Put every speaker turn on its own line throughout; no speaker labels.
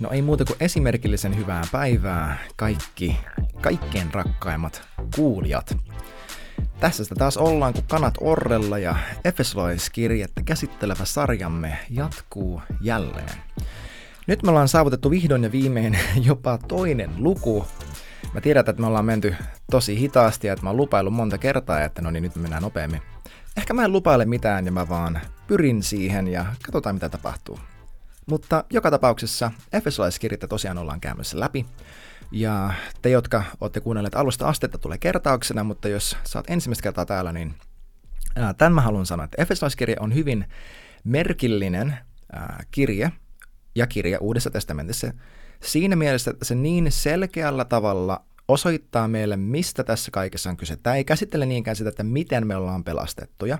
No ei muuta kuin esimerkillisen hyvää päivää kaikki, kaikkein rakkaimmat kuulijat. Tässä sitä taas ollaan kuin kanat orrella ja Efesolaiskirjettä käsittelevä sarjamme jatkuu jälleen. Nyt me ollaan saavutettu vihdoin ja viimein jopa toinen luku. Mä tiedän, että me ollaan menty tosi hitaasti ja että mä oon lupaillut monta kertaa, että no niin nyt me mennään nopeammin. Ehkä mä en lupaile mitään ja mä vaan pyrin siihen ja katsotaan mitä tapahtuu. Mutta joka tapauksessa Efesolaiskirjettä tosiaan ollaan käymässä läpi. Ja te, jotka olette kuunnelleet alusta astetta, tulee kertauksena, mutta jos saat ensimmäistä kertaa täällä, niin tämän mä haluan sanoa, että Efesolaiskirje on hyvin merkillinen kirje ja kirja Uudessa testamentissa siinä mielessä, että se niin selkeällä tavalla osoittaa meille, mistä tässä kaikessa on kyse. Tämä ei käsittele niinkään sitä, että miten me ollaan pelastettuja,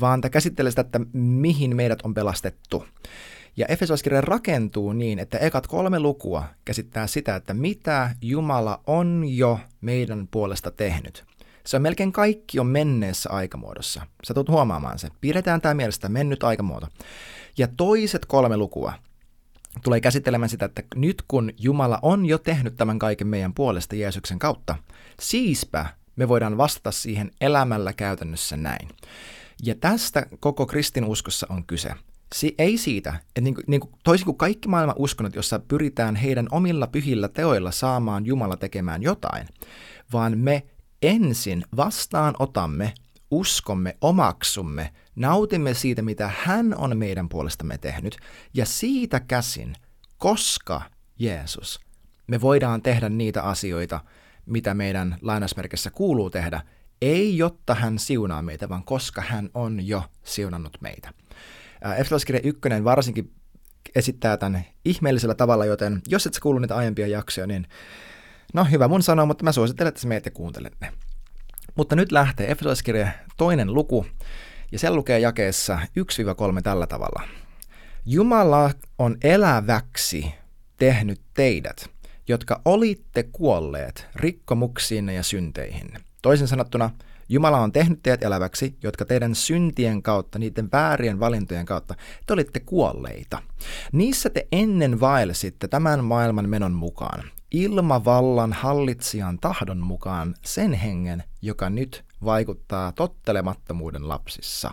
vaan tämä käsittelee sitä, että mihin meidät on pelastettu. Ja Efesolaiskirja rakentuu niin, että ekat kolme lukua käsittää sitä, että mitä Jumala on jo meidän puolesta tehnyt. Se on melkein kaikki on menneessä aikamuodossa. Sä tulet huomaamaan se. Pidetään tämä mielestä mennyt aikamuoto. Ja toiset kolme lukua tulee käsittelemään sitä, että nyt kun Jumala on jo tehnyt tämän kaiken meidän puolesta Jeesuksen kautta, siispä me voidaan vastata siihen elämällä käytännössä näin. Ja tästä koko kristinuskossa on kyse. Si- ei siitä, että niin niin toisin kuin kaikki maailman uskonnot, jossa pyritään heidän omilla pyhillä teoilla saamaan Jumala tekemään jotain, vaan me ensin vastaan otamme, uskomme, omaksumme, nautimme siitä, mitä hän on meidän puolestamme tehnyt, ja siitä käsin, koska Jeesus, me voidaan tehdä niitä asioita, mitä meidän lainausmerkissä kuuluu tehdä, ei jotta hän siunaa meitä, vaan koska hän on jo siunannut meitä. Efesolaiskirja 1 varsinkin esittää tämän ihmeellisellä tavalla, joten jos et sä kuulu niitä aiempia jaksoja, niin no hyvä mun sanoa, mutta mä suosittelen, että sä meet ja kuuntelet ne. Mutta nyt lähtee Efesolaiskirja toinen luku, ja se lukee jakeessa 1-3 tällä tavalla. Jumala on eläväksi tehnyt teidät, jotka olitte kuolleet rikkomuksiinne ja synteihin. Toisin sanottuna, Jumala on tehnyt teidät eläväksi, jotka teidän syntien kautta, niiden väärien valintojen kautta, te olitte kuolleita. Niissä te ennen vaelsitte tämän maailman menon mukaan, ilmavallan hallitsijan tahdon mukaan sen hengen, joka nyt vaikuttaa tottelemattomuuden lapsissa.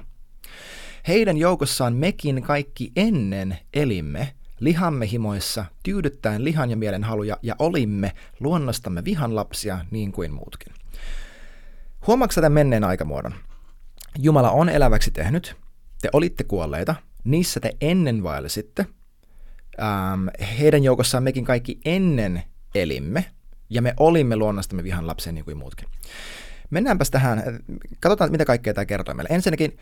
Heidän joukossaan mekin kaikki ennen elimme, lihamme himoissa, tyydyttäen lihan ja mielen haluja, ja olimme luonnostamme vihan lapsia niin kuin muutkin. Huomaatko tämän menneen aikamuodon? Jumala on eläväksi tehnyt, te olitte kuolleita, niissä te ennen vaelsitte, ähm, heidän joukossaan mekin kaikki ennen elimme, ja me olimme luonnostamme vihan lapsia niin kuin muutkin. Mennäänpäs tähän, katsotaan mitä kaikkea tämä kertoo meille. Ensinnäkin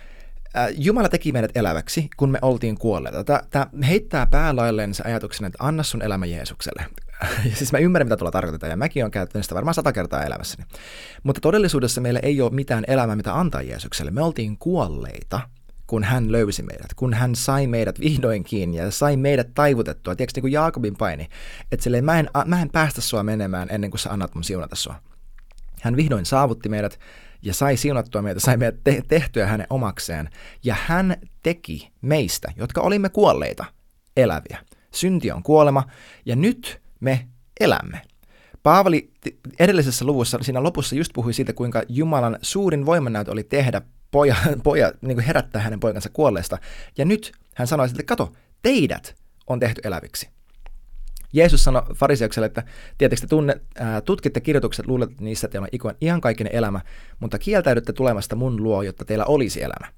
äh, Jumala teki meidät eläväksi, kun me oltiin kuolleita. Tämä heittää päälailleen se ajatuksen, että anna sun elämä Jeesukselle. Siis mä ymmärrän, mitä tuolla tarkoitetaan, ja mäkin olen käyttänyt sitä varmaan sata kertaa elämässäni. Mutta todellisuudessa meillä ei ole mitään elämää, mitä antaa Jeesukselle. Me oltiin kuolleita, kun hän löysi meidät, kun hän sai meidät vihdoin kiinni ja sai meidät taivutettua. Tiedätkö, niin kuin Jaakobin paini, että silleen, mä en, mä en päästä sua menemään ennen kuin sä annat mun siunata sua. Hän vihdoin saavutti meidät ja sai siunattua meitä, sai meidät te- tehtyä hänen omakseen. Ja hän teki meistä, jotka olimme kuolleita, eläviä. Synti on kuolema ja nyt me elämme. Paavali edellisessä luvussa, siinä lopussa just puhui siitä, kuinka Jumalan suurin voimannäytö oli tehdä poja, poja niin herättää hänen poikansa kuolleesta. Ja nyt hän sanoi, että kato, teidät on tehty eläviksi. Jeesus sanoi fariseukselle, että tietysti te tunne, ää, tutkitte kirjoitukset, luulette niissä, teillä on ihan kaikinen elämä, mutta kieltäydytte tulemasta mun luo, jotta teillä olisi elämä.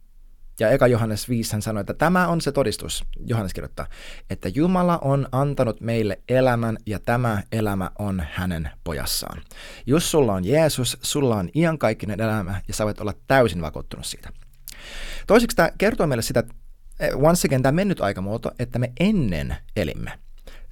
Ja eka Johannes 5 hän sanoi, että tämä on se todistus, Johannes kirjoittaa, että Jumala on antanut meille elämän ja tämä elämä on hänen pojassaan. Jos sulla on Jeesus, sulla on iankaikkinen elämä ja sä voit olla täysin vakuuttunut siitä. Toiseksi tämä kertoo meille sitä, eh, once again tämä mennyt aikamuoto, että me ennen elimme.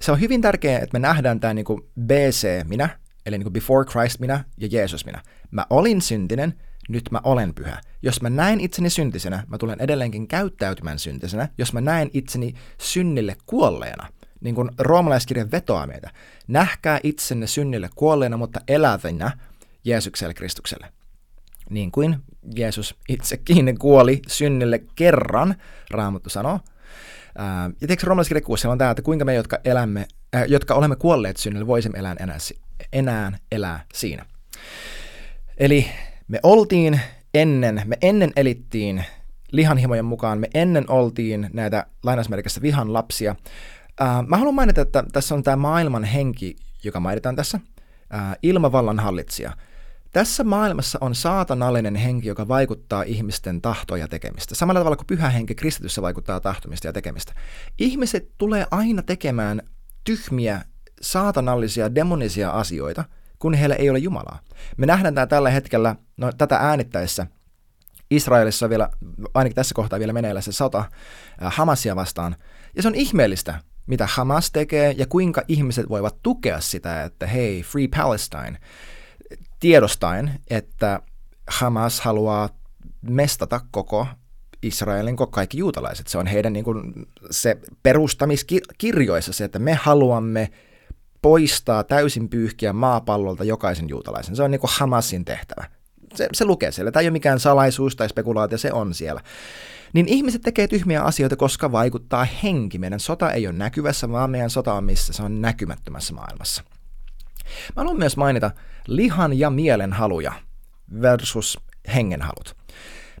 Se on hyvin tärkeää, että me nähdään tämä niin kuin BC-minä, eli niin kuin before Christ minä ja Jeesus minä. Mä olin syntinen, nyt mä olen pyhä. Jos mä näen itseni syntisenä, mä tulen edelleenkin käyttäytymään syntisenä. Jos mä näen itseni synnille kuolleena, niin kuin roomalaiskirja vetoaa meitä, nähkää itsenne synnille kuolleena, mutta elävinä Jeesukselle Kristukselle. Niin kuin Jeesus itsekin kuoli synnille kerran, Raamattu sanoo. Ja teikö roomalaiskirja 6, on tämä, että kuinka me, jotka, elämme, äh, jotka olemme kuolleet synnille, voisimme elää enää, enää elää siinä. Eli me oltiin ennen, me ennen elittiin lihanhimojen mukaan, me ennen oltiin näitä lainausmerkissä vihan lapsia. Ää, mä haluan mainita, että tässä on tämä maailman henki, joka mainitaan tässä, ää, ilmavallan hallitsija – tässä maailmassa on saatanallinen henki, joka vaikuttaa ihmisten tahtoja ja tekemistä. Samalla tavalla kuin pyhä henki kristityssä vaikuttaa tahtomista ja tekemistä. Ihmiset tulee aina tekemään tyhmiä, saatanallisia, demonisia asioita, kun heillä ei ole Jumalaa. Me nähdään tämä tällä hetkellä, no, tätä äänittäessä, Israelissa vielä, ainakin tässä kohtaa vielä meneillä se sota äh, Hamasia vastaan. Ja se on ihmeellistä, mitä Hamas tekee ja kuinka ihmiset voivat tukea sitä, että hei, Free Palestine tiedostaen, että Hamas haluaa mestata koko Israelin koko kaikki juutalaiset. Se on heidän niin kuin, se perustamiskirjoissa se, että me haluamme poistaa täysin pyyhkiä maapallolta jokaisen juutalaisen. Se on niin kuin Hamasin tehtävä. Se, se lukee siellä. Tämä ei ole mikään salaisuus tai spekulaatio, se on siellä. Niin ihmiset tekee tyhmiä asioita, koska vaikuttaa henki. Meidän sota ei ole näkyvässä, vaan meidän sota on missä? Se on näkymättömässä maailmassa. Mä haluan myös mainita lihan ja mielen haluja versus hengenhalut.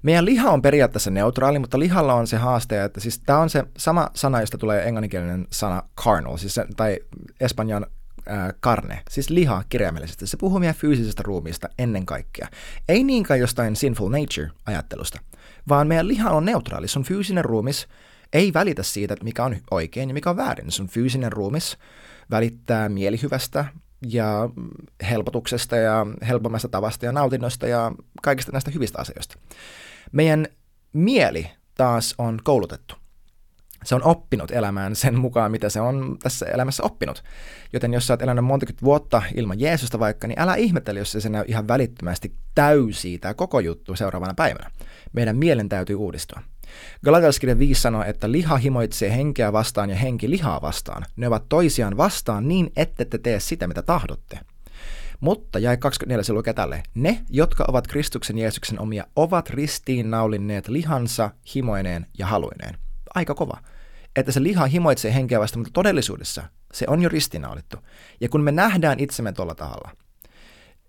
Meidän liha on periaatteessa neutraali, mutta lihalla on se haaste, että siis tämä on se sama sana, josta tulee englanninkielinen sana carnal, siis se, tai espanjan äh, carne, siis liha kirjaimellisesti. Se puhuu meidän fyysisestä ruumiista ennen kaikkea. Ei niinkään jostain sinful nature-ajattelusta, vaan meidän liha on neutraali. Sun fyysinen ruumis ei välitä siitä, mikä on oikein ja mikä on väärin. Sun fyysinen ruumis välittää mielihyvästä, ja helpotuksesta ja helpommasta tavasta ja nautinnosta ja kaikista näistä hyvistä asioista. Meidän mieli taas on koulutettu. Se on oppinut elämään sen mukaan, mitä se on tässä elämässä oppinut. Joten jos sä oot elänyt monta vuotta ilman Jeesusta vaikka, niin älä ihmettele, jos se näy ihan välittömästi täysi tämä koko juttu seuraavana päivänä. Meidän mielen täytyy uudistua. Galatialaiskirja 5 sanoo, että liha himoitsee henkeä vastaan ja henki lihaa vastaan. Ne ovat toisiaan vastaan niin, ette te tee sitä, mitä tahdotte. Mutta jäi 24 se lukee tälle. Ne, jotka ovat Kristuksen Jeesuksen omia, ovat ristiin naulinneet lihansa himoineen ja haluineen. Aika kova. Että se liha himoitsee henkeä vastaan, mutta todellisuudessa se on jo ristinaulittu. Ja kun me nähdään itsemme tuolla tahalla,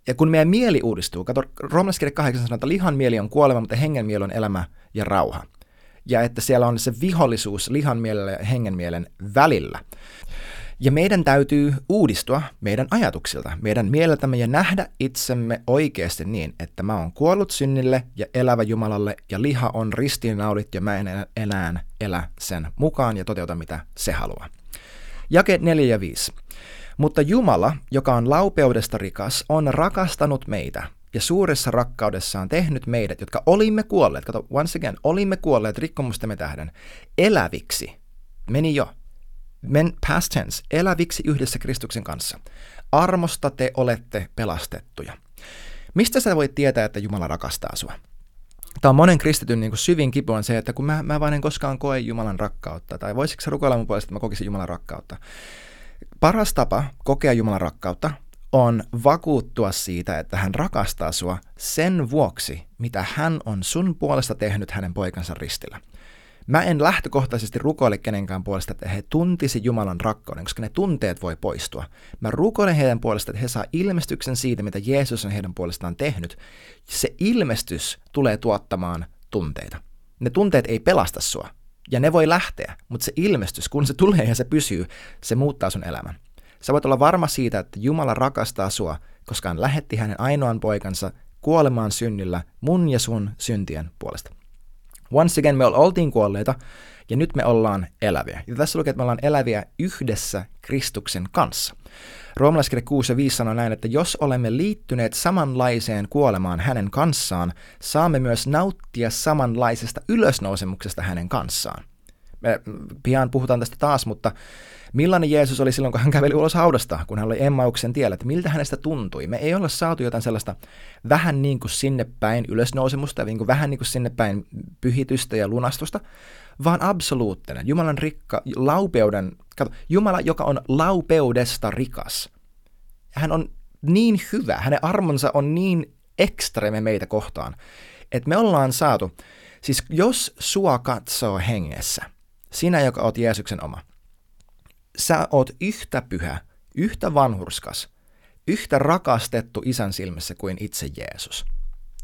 ja kun meidän mieli uudistuu, kato, Roomalaiskirja 8 sanoo, että lihan mieli on kuolema, mutta hengen mieli on elämä ja rauha ja että siellä on se vihollisuus lihan mielellä ja hengen mielen välillä. Ja meidän täytyy uudistua meidän ajatuksilta, meidän mieleltämme ja nähdä itsemme oikeasti niin, että mä oon kuollut synnille ja elävä Jumalalle ja liha on ristiinnaulit ja mä en enää elä sen mukaan ja toteuta mitä se haluaa. Jake 4 ja 5. Mutta Jumala, joka on laupeudesta rikas, on rakastanut meitä ja suuressa rakkaudessaan tehnyt meidät, jotka olimme kuolleet, kato, once again, olimme kuolleet rikkomustemme tähden, eläviksi, meni jo, men past tense, eläviksi yhdessä Kristuksen kanssa. Armosta te olette pelastettuja. Mistä sä voit tietää, että Jumala rakastaa sua? Tämä on monen kristityn niin kuin syvin kipu on se, että kun mä, mä vaan en koskaan koe Jumalan rakkautta, tai voisitko sä rukoilla mun puolesta, että mä kokisin Jumalan rakkautta. Paras tapa kokea Jumalan rakkautta on vakuuttua siitä, että hän rakastaa sua sen vuoksi, mitä hän on sun puolesta tehnyt hänen poikansa ristillä. Mä en lähtökohtaisesti rukoile kenenkään puolesta, että he tuntisi Jumalan rakkauden, koska ne tunteet voi poistua. Mä rukoilen heidän puolesta, että he saa ilmestyksen siitä, mitä Jeesus on heidän puolestaan tehnyt. Se ilmestys tulee tuottamaan tunteita. Ne tunteet ei pelasta sua, ja ne voi lähteä, mutta se ilmestys, kun se tulee ja se pysyy, se muuttaa sun elämän. Sä voit olla varma siitä, että Jumala rakastaa sua, koska hän lähetti hänen ainoan poikansa kuolemaan synnillä mun ja sun syntien puolesta. Once again me oltiin kuolleita ja nyt me ollaan eläviä. Ja tässä lukee, että me ollaan eläviä yhdessä Kristuksen kanssa. Roomalaiskirja 6 ja 5 sanoo näin, että jos olemme liittyneet samanlaiseen kuolemaan hänen kanssaan, saamme myös nauttia samanlaisesta ylösnousemuksesta hänen kanssaan. Me pian puhutaan tästä taas, mutta Millainen Jeesus oli silloin, kun hän käveli ulos haudasta, kun hän oli Emmauksen tiellä, että miltä hänestä tuntui? Me ei olla saatu jotain sellaista vähän niin kuin sinne päin ylösnousemusta, niin kuin vähän niin kuin sinne päin pyhitystä ja lunastusta, vaan absoluuttinen, Jumalan rikka, laupeuden, kato, Jumala, joka on laupeudesta rikas. Hän on niin hyvä, hänen armonsa on niin ekstreme meitä kohtaan, että me ollaan saatu, siis jos sua katsoo hengessä – sinä joka oot Jeesuksen oma, sä oot yhtä pyhä, yhtä vanhurskas, yhtä rakastettu isän silmissä kuin itse Jeesus.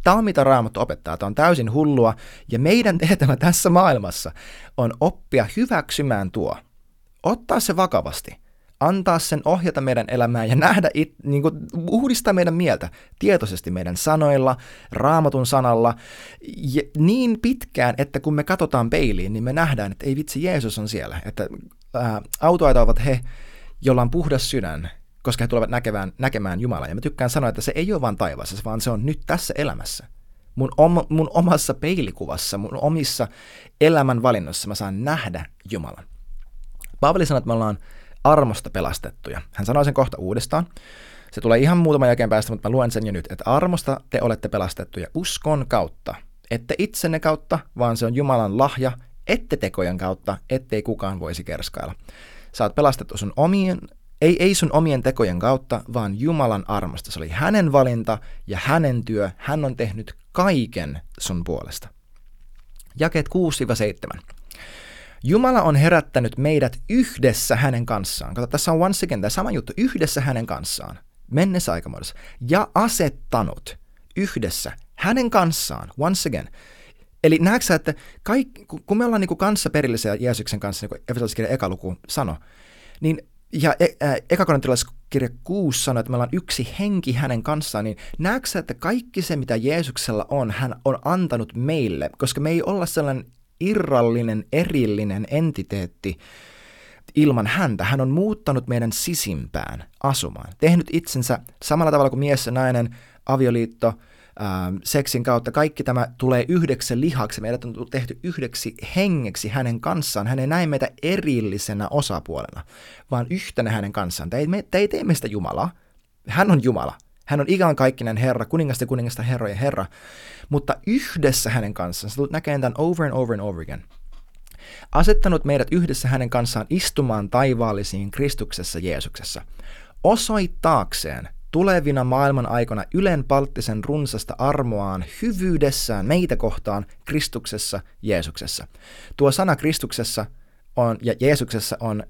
Tämä on mitä Raamattu opettaa. Tämä on täysin hullua, ja meidän tehtävä tässä maailmassa on oppia hyväksymään tuo. Ottaa se vakavasti. Antaa sen ohjata meidän elämää ja nähdä, it, niin kuin, uudistaa meidän mieltä tietoisesti meidän sanoilla, raamatun sanalla, ja niin pitkään, että kun me katsotaan peiliin, niin me nähdään, että ei vitsi, Jeesus on siellä. Että ää, autoita ovat he, jolla on puhdas sydän, koska he tulevat näkemään, näkemään Jumalaa. Ja mä tykkään sanoa, että se ei ole vain taivaassa, vaan se on nyt tässä elämässä. Mun, om, mun omassa peilikuvassa, mun omissa elämän valinnoissa mä saan nähdä Jumalan. Paavali sanoo, että me ollaan armosta pelastettuja. Hän sanoi sen kohta uudestaan. Se tulee ihan muutama jälkeen päästä, mutta mä luen sen jo nyt, että armosta te olette pelastettuja uskon kautta. Ette itsenne kautta, vaan se on Jumalan lahja, ette tekojen kautta, ettei kukaan voisi kerskailla. Oot pelastettu sun omien ei, ei sun omien tekojen kautta, vaan Jumalan armosta. Se oli hänen valinta ja hänen työ. Hän on tehnyt kaiken sun puolesta. Jakeet 6-7. Jumala on herättänyt meidät yhdessä hänen kanssaan. Kato, tässä on once again tämä sama juttu, yhdessä hänen kanssaan, mennessä aikamuodossa, ja asettanut yhdessä hänen kanssaan, once again. Eli näetkö että kaikki, kun me ollaan niin kanssa perillisiä Jeesuksen kanssa, niin kuin Efesolaiskirja eka luku sanoi, niin ja e, ä, ekakorintilaiskirja 6 sanoo, että me ollaan yksi henki hänen kanssaan, niin näetkö että kaikki se, mitä Jeesuksella on, hän on antanut meille, koska me ei olla sellainen irrallinen, erillinen entiteetti ilman häntä. Hän on muuttanut meidän sisimpään asumaan, tehnyt itsensä samalla tavalla kuin mies ja nainen, avioliitto – seksin kautta kaikki tämä tulee yhdeksi lihaksi. Meidät on tehty yhdeksi hengeksi hänen kanssaan. Hän ei näe meitä erillisenä osapuolena, vaan yhtenä hänen kanssaan. Tämä ei, me, tämä ei tee meistä Jumalaa. Hän on Jumala. Hän on kaikkinen Herra, kuningasta kuningasta Herra ja Herra. Mutta yhdessä hänen kanssaan, sä tulet näkemään tämän over and over and over again, asettanut meidät yhdessä hänen kanssaan istumaan taivaallisiin Kristuksessa Jeesuksessa, osoittaakseen tulevina maailman aikana ylen palttisen runsasta armoaan hyvyydessään meitä kohtaan Kristuksessa Jeesuksessa. Tuo sana Kristuksessa on, ja Jeesuksessa on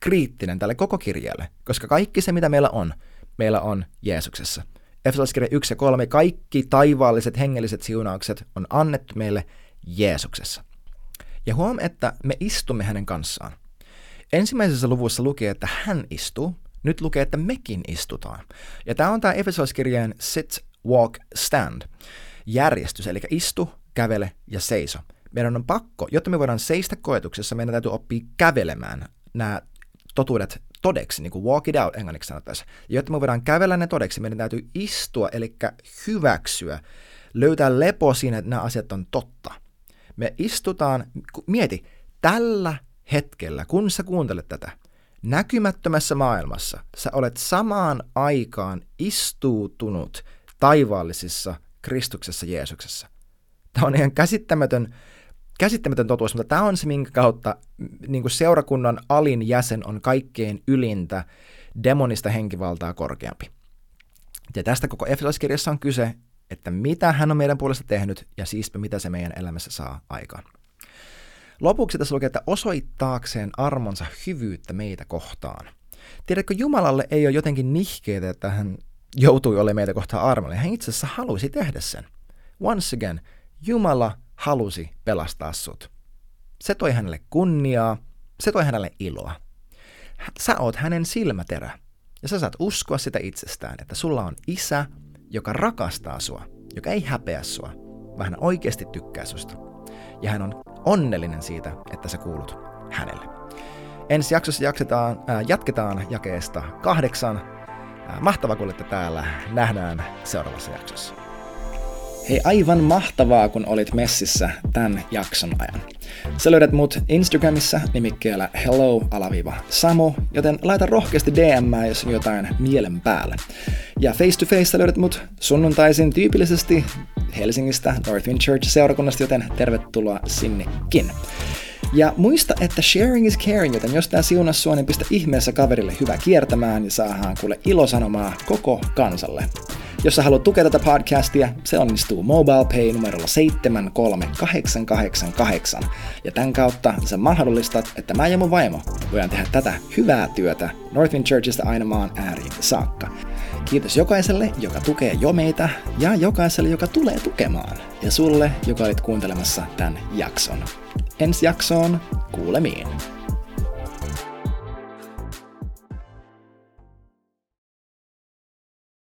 kriittinen tälle koko kirjalle, koska kaikki se, mitä meillä on, meillä on Jeesuksessa. Efesolaiskirja 1 ja 3, kaikki taivaalliset hengelliset siunaukset on annettu meille Jeesuksessa. Ja huom, että me istumme hänen kanssaan. Ensimmäisessä luvussa lukee, että hän istuu, nyt lukee, että mekin istutaan. Ja tämä on tämä Efesolaiskirjeen sit, walk, stand järjestys, eli istu, kävele ja seiso. Meidän on pakko, jotta me voidaan seistä koetuksessa, meidän täytyy oppia kävelemään nämä totuudet todeksi, niin kuin walk it out englanniksi sanottaisiin. Ja jotta me voidaan kävellä ne todeksi, meidän täytyy istua, eli hyväksyä, löytää lepo siinä, että nämä asiat on totta. Me istutaan, mieti, tällä hetkellä, kun sä kuuntelet tätä, näkymättömässä maailmassa sä olet samaan aikaan istuutunut taivaallisissa Kristuksessa Jeesuksessa. Tämä on ihan käsittämätön, käsittämätön totuus, mutta tämä on se, minkä kautta niin kuin seurakunnan alin jäsen on kaikkein ylintä demonista henkivaltaa korkeampi. Ja tästä koko Efesolaiskirjassa on kyse, että mitä hän on meidän puolesta tehnyt ja siispä mitä se meidän elämässä saa aikaan. Lopuksi tässä lukee, että osoittaakseen armonsa hyvyyttä meitä kohtaan. Tiedätkö, Jumalalle ei ole jotenkin nihkeitä, että hän joutui olemaan meitä kohtaan armolle. Hän itse asiassa halusi tehdä sen. Once again, Jumala halusi pelastaa sut. Se toi hänelle kunniaa, se toi hänelle iloa. Sä oot hänen silmäterä. Ja sä saat uskoa sitä itsestään, että sulla on isä, joka rakastaa sua, joka ei häpeä sua, vaan hän oikeasti tykkää susta. Ja hän on onnellinen siitä, että sä kuulut hänelle. Ensi jaksossa jaksetaan, äh, jatketaan jakeesta kahdeksan. Äh, mahtava kun olette täällä. Nähdään seuraavassa jaksossa. Hei, aivan mahtavaa, kun olit messissä tämän jakson ajan. Sä löydät mut Instagramissa nimikkeellä hello-samo, joten laita rohkeasti DM, jos on jotain mielen päällä. Ja face to face löydät mut sunnuntaisin tyypillisesti Helsingistä, Northwind Church-seurakunnasta, joten tervetuloa sinnekin. Ja muista, että sharing is caring, joten jos tää siunas sua, niin pistä ihmeessä kaverille hyvä kiertämään ja saadaan kuule ilosanomaa koko kansalle. Jos sä haluat tukea tätä podcastia, se onnistuu MobilePay numerolla 73888. Ja tämän kautta sä mahdollistat, että mä ja mun vaimo voidaan tehdä tätä hyvää työtä Northwind Churchista aina maan ääriin saakka. Kiitos jokaiselle, joka tukee jo meitä, ja jokaiselle, joka tulee tukemaan. Ja sulle, joka olit kuuntelemassa tämän jakson. Ensi jaksoon kuulemiin.